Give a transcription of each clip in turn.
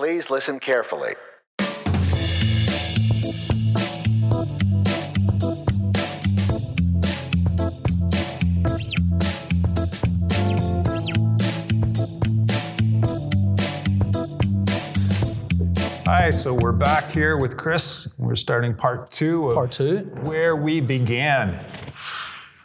Please listen carefully. Hi, so we're back here with Chris. We're starting part two of Part two. where we began.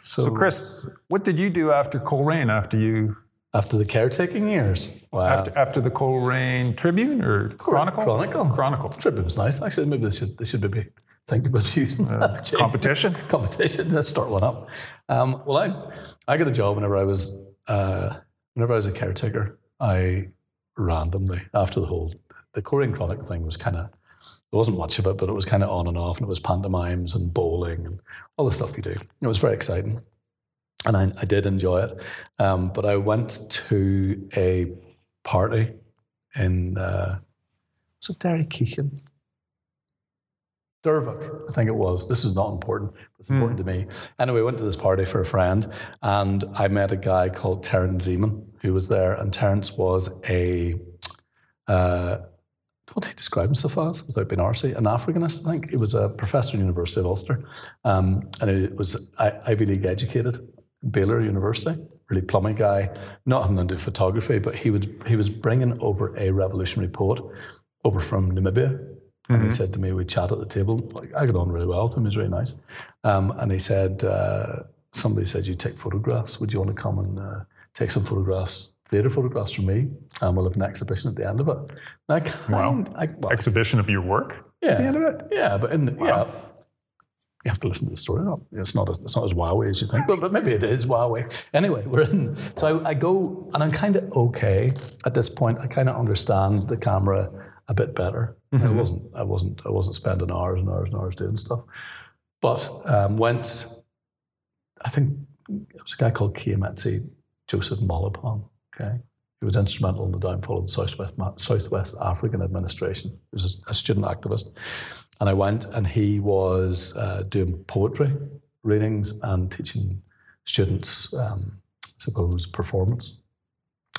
So, So, Chris, what did you do after Coleraine? After you after the caretaking years, wow. after, after the Coleraine Tribune or Chronicle? Chronicle. Chronicle. Tribune was nice. Actually, maybe they should they should maybe think about using that. Change- Competition. Competition. Let's start one up. Um, well, I I got a job whenever I was uh, whenever I was a caretaker. I randomly after the whole the Coleraine Chronicle thing was kind of there wasn't much of it, but it was kind of on and off, and it was pantomimes and bowling and all the stuff you do. It was very exciting, and I, I did enjoy it. Um, but I went to a party in uh, was it Derry Keegan? Dervock, I think it was. This is not important. but It's important to me. Anyway, I went to this party for a friend, and I met a guy called Terence Zeman who was there. And Terence was a uh, what did he describe himself as without being arsey? An Africanist, I think. He was a professor at the University of Ulster, um, and he was Ivy League educated, Baylor University. Really plummy guy, not having to do photography, but he was he was bringing over a revolutionary poet over from Namibia, and he said to me, we chat at the table. Like, I got on really well with him. He was really nice. Um, and he said, uh, somebody said, you take photographs. Would you want to come and uh, take some photographs, theatre photographs from me? And we'll have an exhibition at the end of it. And I kind, I, well, Exhibition of your work yeah, at the end of it? yeah, but in the, yeah, you have to listen to the story. Not, it's not as, it's not as wowie as you think, but, but maybe it is wowie. Anyway, we're in. So I, I go, and I'm kind of okay at this point. I kind of understand the camera a bit better. I wasn't, I wasn't, I wasn't spending hours and hours and hours doing stuff. But um, went, I think it was a guy called Keamogetse Joseph Molapong. Okay, he was instrumental in the downfall of the Southwest, Southwest African administration. He was a, a student activist. And I went, and he was uh, doing poetry readings and teaching students, um, I suppose, performance.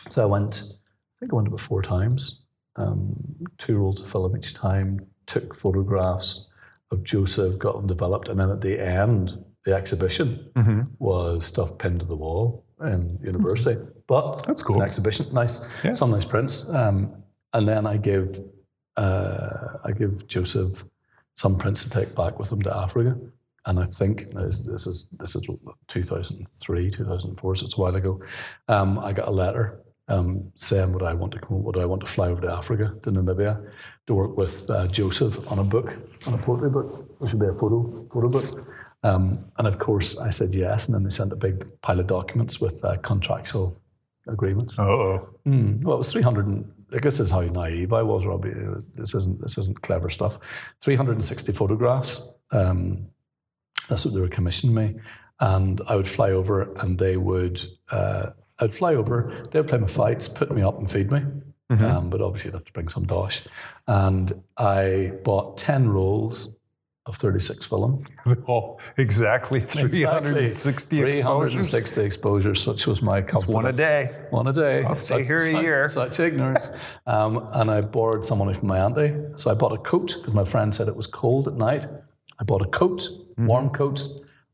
So I went, I think I went about four times, um, two rolls of film each time, took photographs of Joseph, got them developed, and then at the end, the exhibition was stuff pinned to the wall in university. But That's cool. An exhibition, nice, Yeah. some nice prints. Um, and then I give, uh, I give Joseph some prints to take back with him to Africa. And I think this, this is this is 2003, 2004, so it's a while ago. Um, I got a letter um, saying would I want to come, would I want to fly over to Africa to Namibia to work with uh, Joseph on a book, on a poetry book, which would be a photo photo book. Um, and of course, I said yes, and then they sent a big pile of documents with uh, contractual agreements. Oh, Mm, well, it was 300. And, I guess this is how naive I was, Robbie. This isn't this isn't clever stuff. 360 photographs. Um, that's what they were commissioning me, and I would fly over, and they would. Uh, I'd fly over. They would play my fights, put me up, and feed me. Um, but obviously, you'd have to bring some dosh. And I bought 10 rolls of 36 film. oh exactly 360 exposures. 360 exposures, which was my confidence. one a day. One a day. I'll stay here a such, year. Such ignorance. um, and I borrowed some money from my auntie. So I bought a coat because my friend said it was cold at night. I bought a coat, Mm-hmm. warm coat.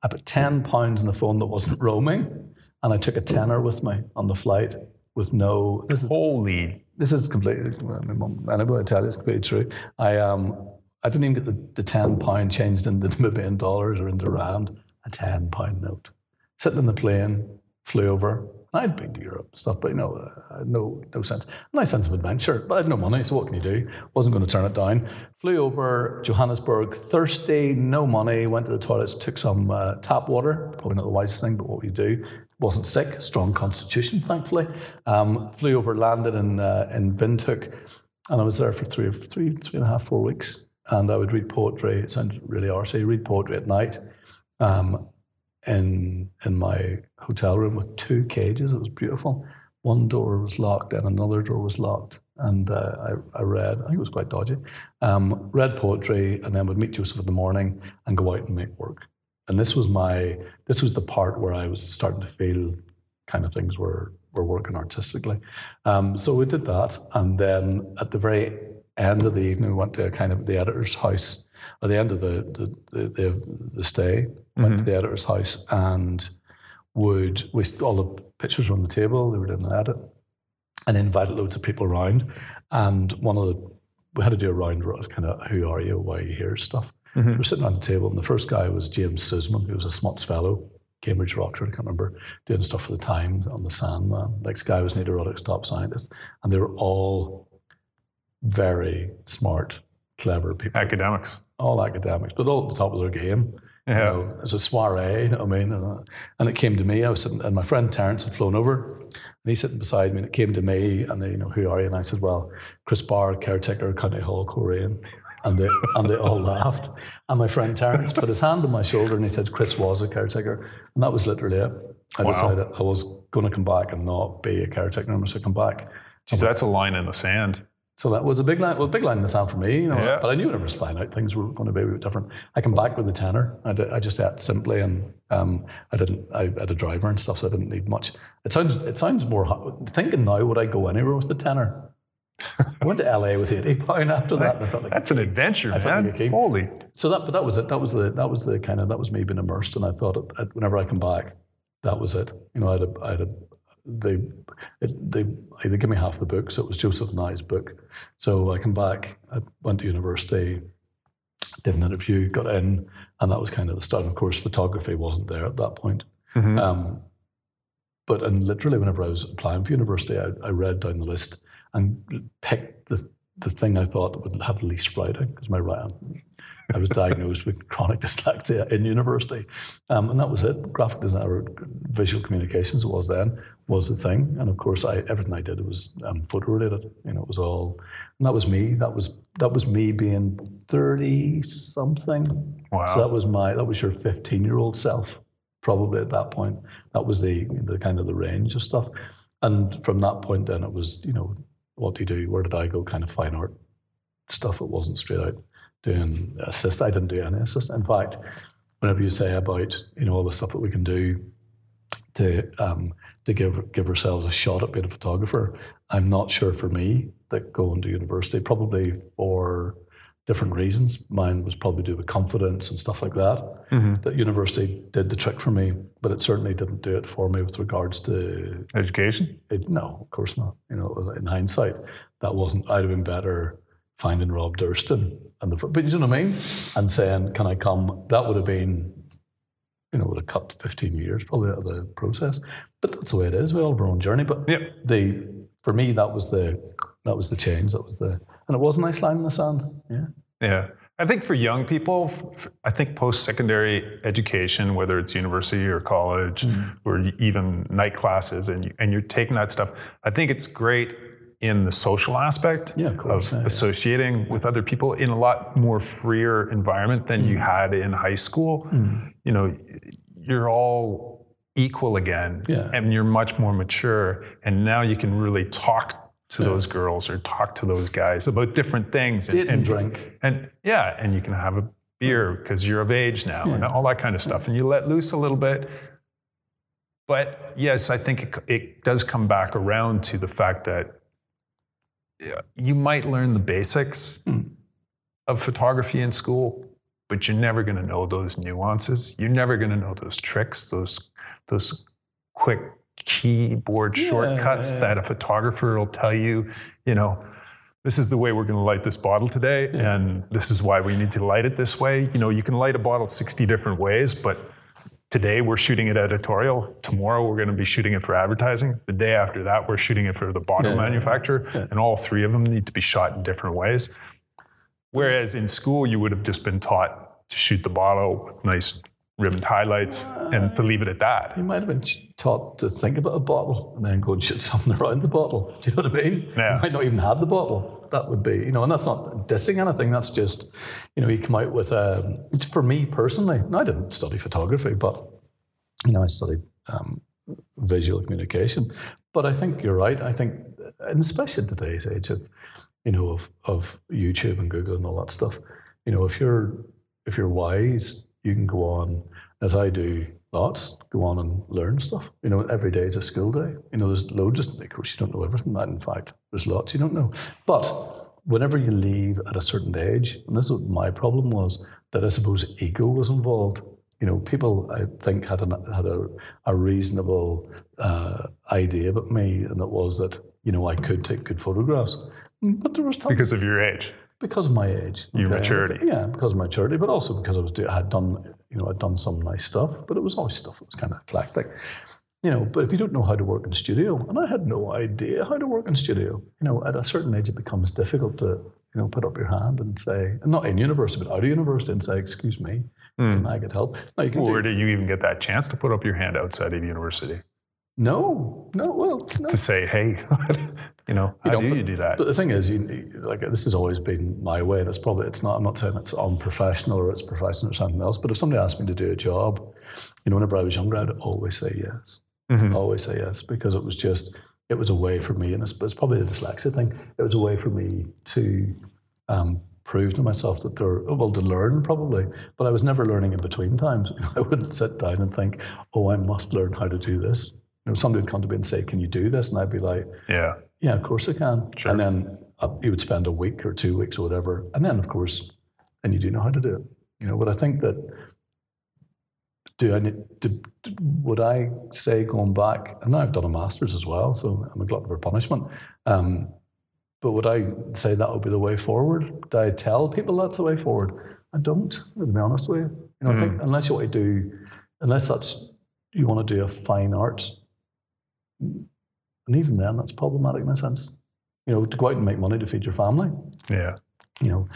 I put 10 pounds in the phone that wasn't roaming. And I took a tenner with me on the flight with no. This is Holy. this is completely. My mum, anybody I tell you, it's completely true. I um, I didn't even get the, the ten pound changed into Namibian dollars or into rand. A ten pound note. Sitting in the plane, flew over. I'd been to Europe and stuff, but you know, uh, no no sense. Nice sense of adventure, but I had no money, so what can you do? Wasn't going to turn it down. Flew over Johannesburg, thirsty, no money. Went to the toilets, took some uh, tap water. Probably not the wisest thing, but what we do. Wasn't sick, strong constitution, thankfully. Um, flew over, landed in uh, in Windhoek, and I was there for three, three, three and a half, four weeks. And I would read poetry. It sounds really arsey. Read poetry at night. Um, in in my hotel room with two cages. It was beautiful. One door was locked and another door was locked. And uh, I, I read, I think it was quite dodgy, um, read poetry and then would meet Joseph in the morning and go out and make work. And this was my, this was the part where I was starting to feel kind of things were, were working artistically. Um, so we did that. And then at the very end of the evening, we went to kind of the editor's house, or the end of the the, the, the, the stay, went to mm-hmm. the editor's house and would we all the pictures were on the table, they were doing the edit, and invited loads of people around. And one of the we had to do a round of kind of who are you, why are you here stuff. Mm-hmm. We were sitting around the table, and the first guy was James Sisman, who was a Smuts fellow, Cambridge or Oxford, I can't remember, doing stuff for the Times on the Sandman. Next guy was an erotic stop scientist, and they were all very smart, clever people, Academics. all academics, but all at the top of their game. You Yeah. know, it was a soiree, you know what I mean? And, uh, and it came to me, I was sitting, and my friend Terence had flown over, and he's sitting beside me, and it came to me, and they, you know, who are you? And I said, well, Chris Barr, caretaker, County Hall, Coleraine. And they, and they all laughed. And my friend Terence put his hand on my shoulder and he said, Chris was a caretaker. And that was literally it. I Wow. decided I was going to come back and not be a caretaker anymore, so I come back. Geez, that's a line in the sand. So that was a big line, well, big line in the sand for me, you know. Yeah. But I knew whenever I was flying out, things were going to be a bit different. I come back with the tenor. I, did, I just ate simply, and um, I didn't. I had a driver and stuff, so I didn't need much. It sounds. It sounds more. Thinking now, would I go anywhere with the tenor? I went to LA with eighty pound after that. And I felt like That's an adventure, man. like. Holy. so that, but that was it. That was the that was the kind of that was me being immersed, and I thought it, it- whenever I come back, that was it. You know, I had a, I had a they they they give me half the book, so it was Joseph Nye's book. So I come back, I went to university, did an interview, got in, and that was kind of the start. And of course, photography wasn't there at that point. Mhm. Um, but and literally, whenever I was applying for university, I, I read down the list and picked the the thing I thought would have least writing because my. I was diagnosed with chronic dyslexia in university, um, and that was it. Graphic design or visual communications, it was then, was the thing. And of course, I everything I did was um, photo related. You know, it was all, and that was me. That was that was me being thirty something. Wow. So that was my that was your fifteen year old self, probably at that point. That was the the kind of the range of stuff. And from that point, then it was you know what do you do? Where did I go? Kind of fine art stuff. It wasn't straight out doing assist. I didn't do any assist. In fact, whenever you say about you know all the stuff that we can do to um, to give give ourselves a shot at being a photographer, I'm not sure for me that going to university probably for different reasons. Mine was probably due with confidence and stuff like that. Mhm. That university did the trick for me, but it certainly didn't do it for me with regards to Education? it, no, of course not. You know, in hindsight, that wasn't. I'd have been better finding Rob Durston and the. But you know what I mean? And saying, "Can I come?" That would have been, you know, would have cut fifteen years probably out of the process. But that's the way it is. We all have our own journey. But Yep. the for me, that was the that was the change. That was the and it was a nice line in the sand. Yeah. Yeah. I think for young people, I think post secondary education, whether it's university or college mm-hmm. or even night classes, and, you, and you're taking that stuff, I think it's great in the social aspect Yeah, of course. Yeah, yeah. associating with other people in a lot more freer environment than Mm. you had in high school. You know, you're all equal again, Yeah. and you're much more mature, and now you can really talk to those girls or talk to those guys about different things Date and drink. and yeah, and you can have a beer because you're of age now and all that kind of stuff. And you let loose a little bit. But yes, I think it, it does come back around to the fact that yeah, you might learn the basics hmm. of photography in school, but you're never going to know those nuances. You're never going to know those tricks, those those quick keyboard Yeah, shortcuts yeah. that a photographer will tell you, you know, this is the way we're going to light this bottle today, and this is why we need to light it this way. You know, you can light a bottle 60 different ways, but today we're shooting it editorial. Tomorrow we're going to be shooting it for advertising. The day after that, we're shooting it for the bottle Yeah. manufacturer, and all three of them need to be shot in different ways. Whereas in school, you would have just been taught to shoot the bottle with nice ribbed highlights and to leave it at that. You might have been taught to think about a bottle and then go and shoot something around the bottle. Do you know what I mean? Yeah. You might not even have the bottle. That would be, you know, and that's not dissing anything. That's just, you know, you come out with a, for me personally, and I didn't study photography, but, you know, I studied um, visual communication. But I think you're right. I think, and especially in today's age of, you know, of, of YouTube and Google and all that stuff, you know, if you're, if you're wise, you can go on, as I do lots, go on and learn stuff. You know, every day is a school day. You know, there's loads of, of course, you don't know everything. That, in fact, there's lots you don't know. But whenever you leave at a certain age, and this is what my problem was, that I suppose ego was involved. You know, people I think had, an, had a, a reasonable uh, idea about me, and it was that you know I could take good photographs, but there was times, Because of your age. Because of my age, Your maturity. yeah, because of my maturity, but also because I was do- I had done you know I'd done some nice stuff, but it was always stuff that was kind of eclectic, you know. But if you don't know how to work in studio, and I had no idea how to work in studio, you know, at a certain age it becomes difficult to you know put up your hand and say, not in university, but out of university, and say, excuse me, hmm. can I get help? No, you can do- Or did you even get that chance to put up your hand outside of university no, no, well, no. to say, hey, you know, how know, do you do that? But the thing is, you, like this has always been my way, and it's probably it's not. I'm not saying it's unprofessional or it's professional or something else. But if somebody asked me to do a job, you know, whenever I was younger, I'd always say yes. Mhm. Always say yes because it was just it was a way for me, and it's, it's probably the dyslexia thing. It was a way for me to um, prove to myself that they're well to learn probably. But I was never learning in between times. I wouldn't sit down and think, oh, I must learn how to do this. You know, somebody would come to me and say, "Can you do this?" And I'd be like, yeah. yeah, of course I can. Sure. And then uh, you would spend a week or two weeks or whatever, and then of course, and you do know how to do it. You know, but I think that do I need do- would I say going back? And now I've done a master's as well, so I'm a glutton for punishment. Um, but would I say that would be the way forward? Do I tell people that's the way forward? I don't. To be honest with you, you know, I think unless you want to do, unless that's you want to do a fine art and even then, that's problematic in a sense. You know, to go out and make money to feed your family. Yeah. You know,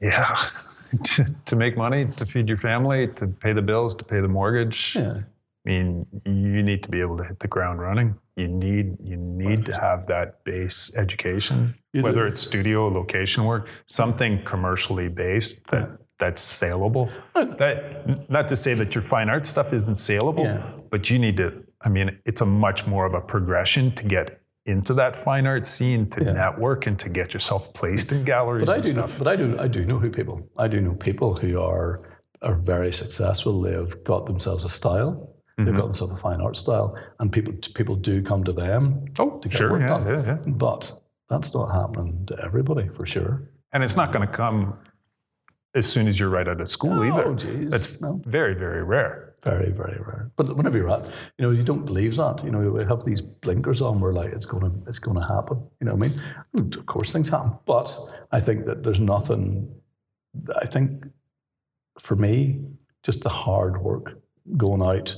Yeah. to make money, to feed your family, to pay the bills, to pay the mortgage. yeah, I mean, you need to be able to hit the ground running. You need you need to have that base education, You whether do. it's studio, location work, something commercially based that that's saleable. That not to say that your fine art stuff isn't saleable, Yeah. But you need to. I mean, it's a much more of a progression to get into that fine art scene, to Yeah. network, and to get yourself placed in galleries but I do. Know, but I do. I do know who people. I do know people who are are very successful. They've got themselves a style. They've mm-hmm. got themselves a fine art style, and people people do come to them. oh, to get sure, work yeah, yeah, yeah. But that's not happening to everybody for sure. And it's not going to come as soon as you're right out of school either. Oh, geez. That's no. very, very rare. Very, very rare. But whenever you're at, you know, you don't believe that. You know, we have these blinkers on. We're like, it's gonna, it's gonna happen. You know what I mean? And of course, things happen. But I think that there's nothing. I think, for me, just the hard work, going out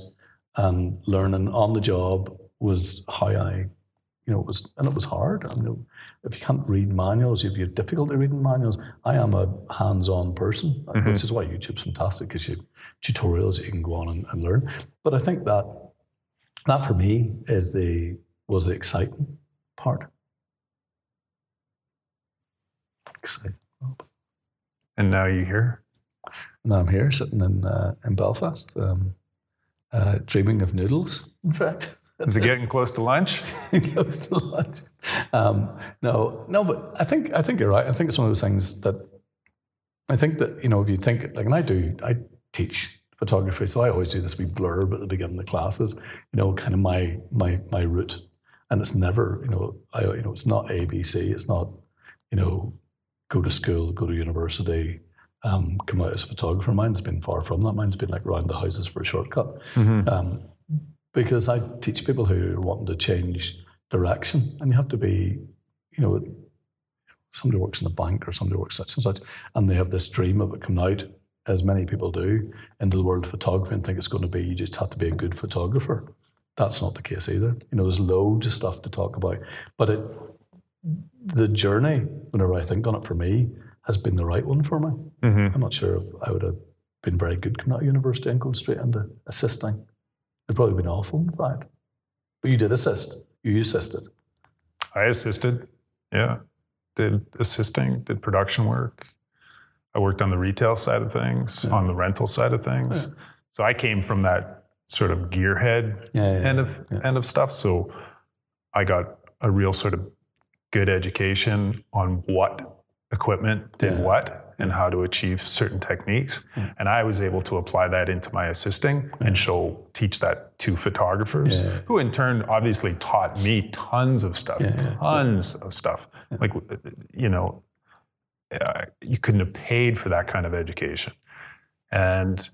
and learning on the job was how I, you know, it was, and it was hard. I mean, if you can't read manuals, if you have difficulty reading manuals, I am a hands-on person, which is why YouTube's fantastic because you have tutorials you can go on and, and learn. But I think that that for me is the was the exciting part. Exciting. And now you hear. Now I'm here sitting in uh, in Belfast, um, uh, dreaming of noodles. In fact. Is it getting close to lunch? goes to lunch. Um, no, no, but I think I think you're right. I think it's one of those things that I think that you know if you think like, and I do, I teach photography, so I always do this wee blurb at the beginning of the classes. You know, kind of my my my route, and it's never you know I you know it's not ABC. It's not you know go to school, go to university. Um, come out as a photographer. Mine's been far from that. Mine's been like round the houses for a shortcut um, because I teach people who are wanting to change direction, and you have to be, you know, somebody works in the bank or somebody works such and such, and they have this dream of it coming out, as many people do, into the world of photography and think it's going to be you just have to be a good photographer. That's not the case either. You know, there's loads of stuff to talk about, but it, the journey, whenever I think on it, for me, has been the right one for me. Mm-hmm. I'm not sure if I would have been very good coming out of university and going straight into assisting. It'd probably been awful, in fact. But you did assist. You assisted. I assisted. Yeah. Did assisting, did production work. I worked on the retail side of things, on the rental side of things. So I came from that sort of gearhead Yeah, yeah, end of end of stuff. So I got a real sort of good education on what equipment did Yeah. what and how to achieve certain techniques. Mm. And I was able to apply that into my assisting and mm. show, teach that to photographers, Yeah. who in turn obviously taught me tons of stuff, tons of stuff. Like, uh, you know, uh, you couldn't have paid for that kind of education. And,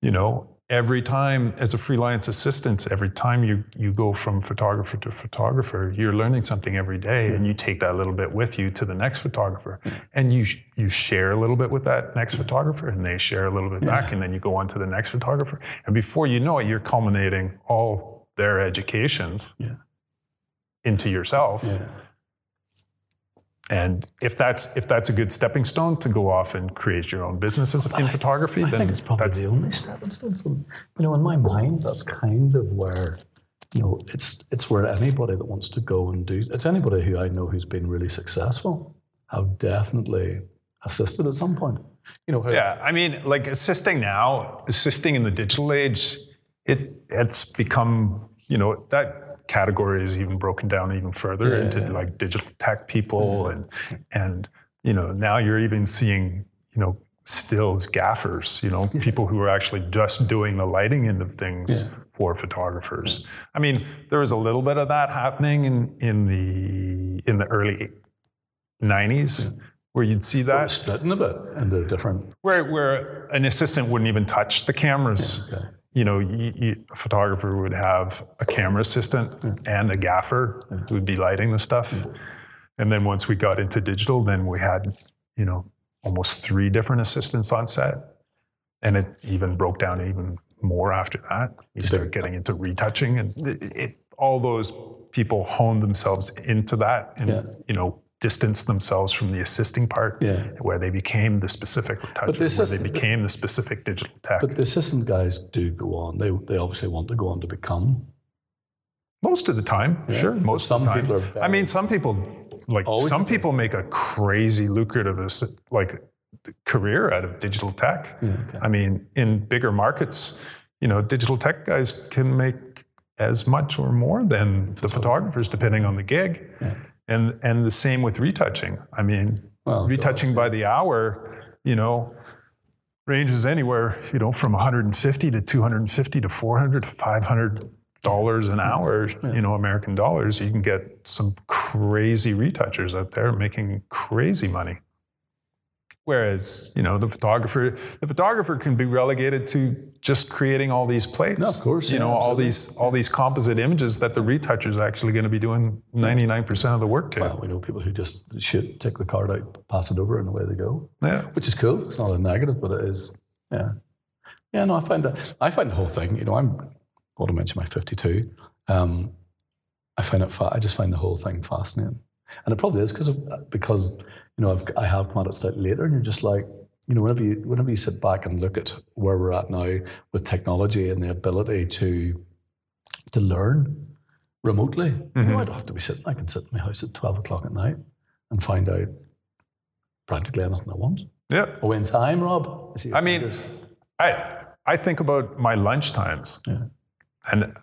you know, every time as a freelance assistant, every time you, you go from photographer to photographer, you're learning something every day and you take that little bit with you to the next photographer. And you, you share a little bit with that next photographer and they share a little bit back and then you go on to the next photographer. And before you know it, you're culminating all their educations Yeah. into yourself. Yeah. And if that's if that's a good stepping stone to go off and create your own businesses in photography, I then think it's probably that's the only stepping stone. From, you know, in my mind, that's kind of where, you know, it's it's where anybody that wants to go and do it's anybody who I know who's been really successful have definitely assisted at some point. You know, yeah. I mean, like assisting now, assisting in the digital age, it it's become you know that category is even broken down even further into like digital tech people and and you know now you're even seeing you know stills gaffers you know people who are actually just doing the lighting end of things for photographers. I mean there was a little bit of that happening in in the in the early 90s where you'd see that. splitting a bit into different. where where an assistant wouldn't even touch the cameras. Okay. You know, you, you, a photographer would have a camera assistant and a gaffer who would be lighting the stuff. And then once we got into digital, then we had, you know, almost three different assistants on set. And it even broke down even more after that. You start getting into retouching, and it, it, all those people honed themselves into that and, you know, distanced themselves from the assisting part Yeah. where they became the specific retoucher, the where they assistant- became the specific digital tech. But the assistant guys do go on. They they obviously want to go on to become. most of the time, sure. Most Some of the time. people are I mean, some people like Always some people make a crazy lucrative like career out of digital tech. okay. I mean, in bigger markets, you know, digital tech guys can make as much or more than the photographers, depending on the gig. And and the same with retouching. I mean, Well, retouching by the hour, you know, ranges anywhere, you know, from 150 to 250 to 400 to 500 dollars an hour, you know, American dollars. You can get some crazy retouchers out there making crazy money. Whereas, you know, the photographer, the photographer can be relegated to just creating all these plates. No, of course, you yeah, know, all these all these composite images that the retoucher is actually going to be doing 99% of the work to. Well, we know people who just shoot, take the card out, pass it over, and away they go. Yeah. which is cool. It's not a negative, but it is. Yeah, yeah. No, I find that I find the whole thing. You know, I'm. I want to mention my 52. Um, I find it. Fa- I just find the whole thing fascinating, and it probably is because of because you know I've, I have come at it slightly later, and you're just like you know whenever you whenever you sit back and look at where we're at now with technology and the ability to to learn remotely. You know, mm-hmm. I don't have to be sitting. I can sit in my house at 12 o'clock at night and find out practically anything I want. Yeah. Oh, in time, Rob? see I mean. I I think about my lunch times, Yeah. and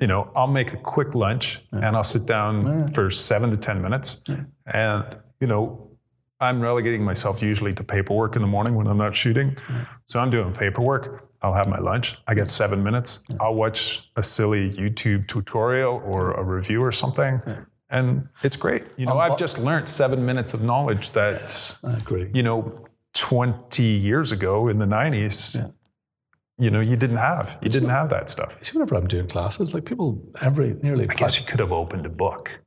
you know, I'll make a quick lunch and I'll sit down for seven to ten minutes, and you know, I'm relegating myself usually to paperwork in the morning when I'm not shooting, so I'm doing paperwork. I'll have my lunch. I get seven minutes. I'll watch a silly YouTube tutorial or a review or something. And it's great. You know, Um, I've just learned seven minutes of knowledge that I agree. you know, 20 years ago in the 90s, you know, you didn't have. You didn't have that stuff. You See, whenever I'm doing classes, like people every nearly. I guess you could have opened a book.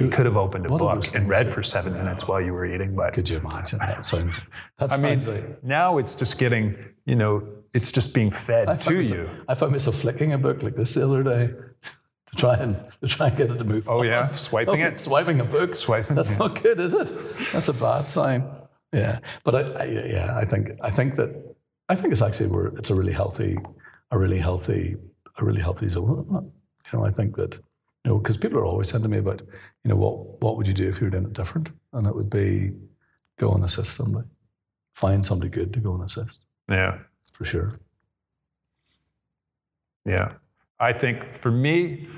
You could have opened a What book and read for seven minutes while you were eating. But Could you imagine? That sounds. That I mean, like. now it's just getting, you know, it's just being fed I to you. I found myself flicking a book like this the other day to try and to try and get it to move. Oh, on. yeah? Swiping Oh, it? swiping a book. Swiping, That's yeah. not good, is it? That's a bad sign. Yeah, but I, I yeah, I think I think that I think it's actually where it's a really healthy, a really healthy, a really healthy zone. You know, I think that you know because people are always saying to me about you know what what would you do if you were doing it different, and it would be go and assist somebody, find somebody good to go and assist Yeah. for sure. Yeah. I think for me,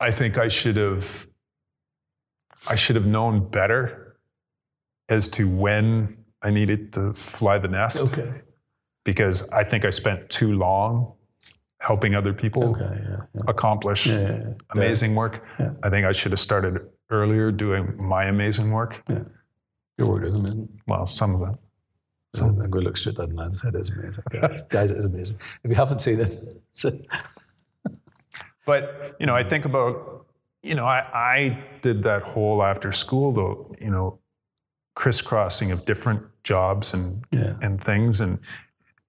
I think I should have I should have known better as to when I needed to fly the nest Okay. because I think I spent too long helping other people Okay. Yeah. yeah. accomplish Yeah, yeah, yeah. amazing work. Yeah. I think I should have started earlier doing my amazing work. Yeah. Your work is amazing. Well, some of it. I'm going to look straight down the line and say it is amazing. Guys, Guys, it is amazing. If you haven't seen it, But you know, I think about you know, I, I did that whole after school though, you know, crisscrossing of different jobs and yeah. and things and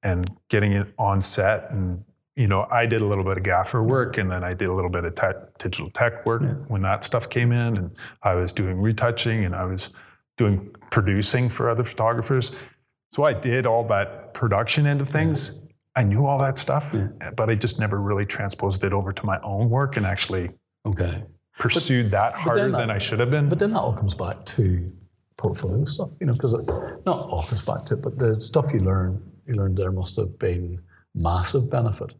and getting it on set and you know i did a little bit of gaffer work and then i did a little bit of tech, digital tech work when that stuff came in and i was doing retouching and i was doing producing for other photographers. So i did all that production end of things. I knew all that stuff but i just never really transposed it over to my own work and actually Okay. pursued that harder that- than i should have been. But then that all comes back to portfolio stuff, you know, because not all comes back to it, but the stuff you learn, you learned there must have been massive benefit.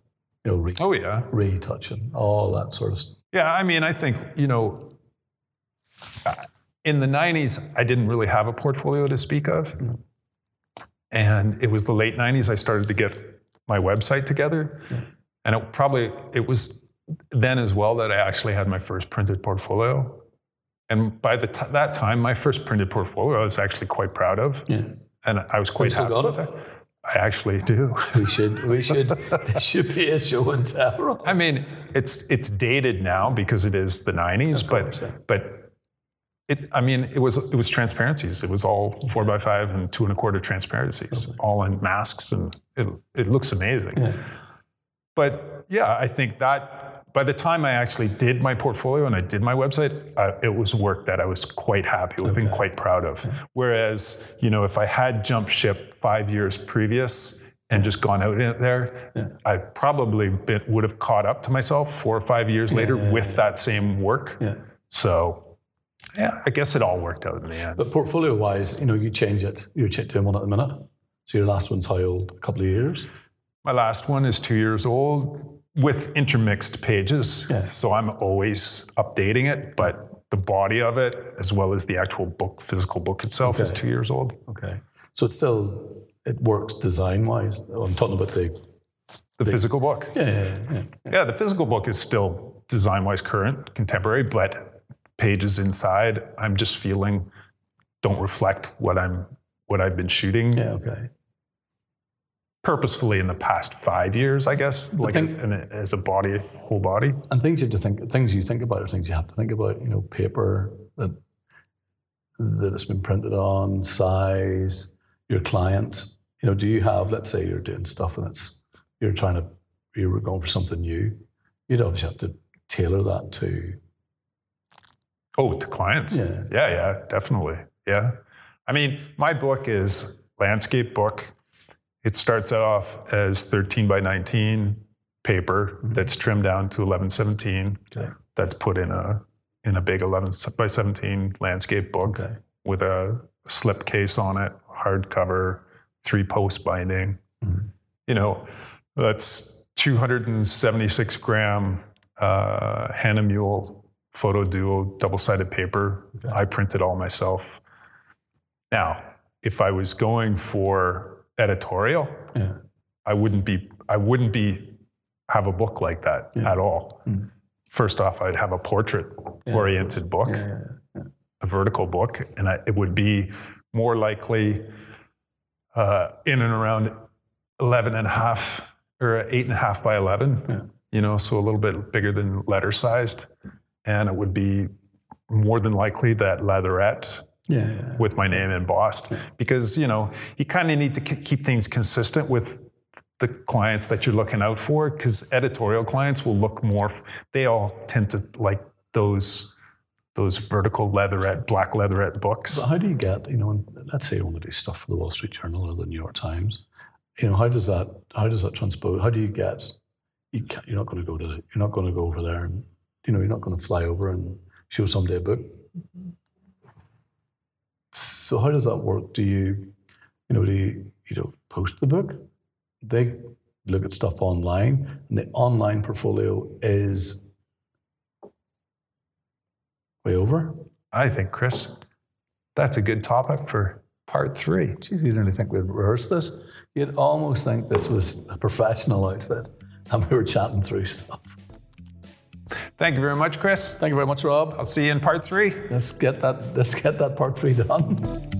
You know, oh yeah retouching, all that sort of stuff. Yeah, I mean, I think, you know, uh, in the 90s, I didn't really have a portfolio to speak of. And it was the late 90s I started to get my website together. And it probably, it was then as well that I actually had my first printed portfolio. And by the t- that time, my first printed portfolio I was actually quite proud of. Yeah. And I was quite happy with it? Actually do. We should, we should, there should be a show and tell. I mean, it's it's dated now because it is the '90s, but yeah. but it. I mean, it was it was transparencies. It was all four by five and two and a quarter transparencies, all in masks, and it it looks amazing. Yeah. But yeah, I think that by the time I actually did my portfolio and I did my website, uh, it was work that I was quite happy with and quite proud of. Whereas, you know, if I had jumped ship five years previous and just gone out in there, I probably been, would have caught up to myself four or five years later with that same work. Yeah. So, yeah, I guess it all worked out in the end. But portfolio wise, you know, you change it. You're doing one at the minute. So your last one's how old? A couple of years. My last one is two years old with intermixed pages. Yeah. So I'm always updating it, but the body of it, as well as the actual book, physical book itself, is two years old. Okay. So it's still, it works design wise. I'm talking about the, The physical book. yeah, yeah, yeah. Yeah, the physical book is still design wise current, contemporary, but pages inside, I'm just feeling don't reflect what I'm what I've been shooting Yeah, okay. Purposefully in the past five years, I guess, like think- as, in a, as a body, whole body. And things you have to think, things you think about are things you have to think about. You know, paper that that it's been printed on, size, your client. You know, do you have? Let's say you're doing stuff and it's you're trying to you're going for something new. You'd obviously have to tailor that to. Oh, to clients? Yeah. yeah, yeah, definitely. Yeah. I mean, my book is landscape book. It starts off as 13 by 19 paper that's trimmed down to 1117. Okay. That's put in a in a big 11 by 17 landscape book Okay. with a slip case on it, hardcover, three post binding. Mhm. You know, that's 276 gram uh, Hahnemühle photo duo double sided paper. Okay. I printed all myself. Now, if I was going for editorial, Yeah. I wouldn't be I wouldn't be have a book like that Yeah. at all. Mm. First off, I'd have a portrait oriented book a vertical book, and I, it would be more likely uh, in and around 11 and a half or eight and a half by 11, Yeah. you know, so a little bit bigger than letter sized. And it would be more than likely that leatherette Yeah. with my name embossed because, you know, you kind of need to keep things consistent with the clients that you're looking out for because editorial clients will look more, they all tend to like those those vertical leatherette, black leatherette books. But how do you get, you know, let's say you want to do stuff for the Wall Street Journal or the New York Times, you know, how does that, how does that transpose? How do you get, you can't, you're not going to go to, the, you're not going to go over there and, you know, you're not going to fly over and show somebody a book. So how does that work? Do you, you know, do you, you know, post the book? They look at stuff online and the online portfolio is way over. I think, Chris, that's a good topic for part three. Jeez, you didn't really think we'd rehearse this. You'd almost think this was a professional outfit and we were chatting through stuff. Thank you very much, Chris. Thank you very much, Rob. I'll see you in part three. Let's get that let's get that part three done.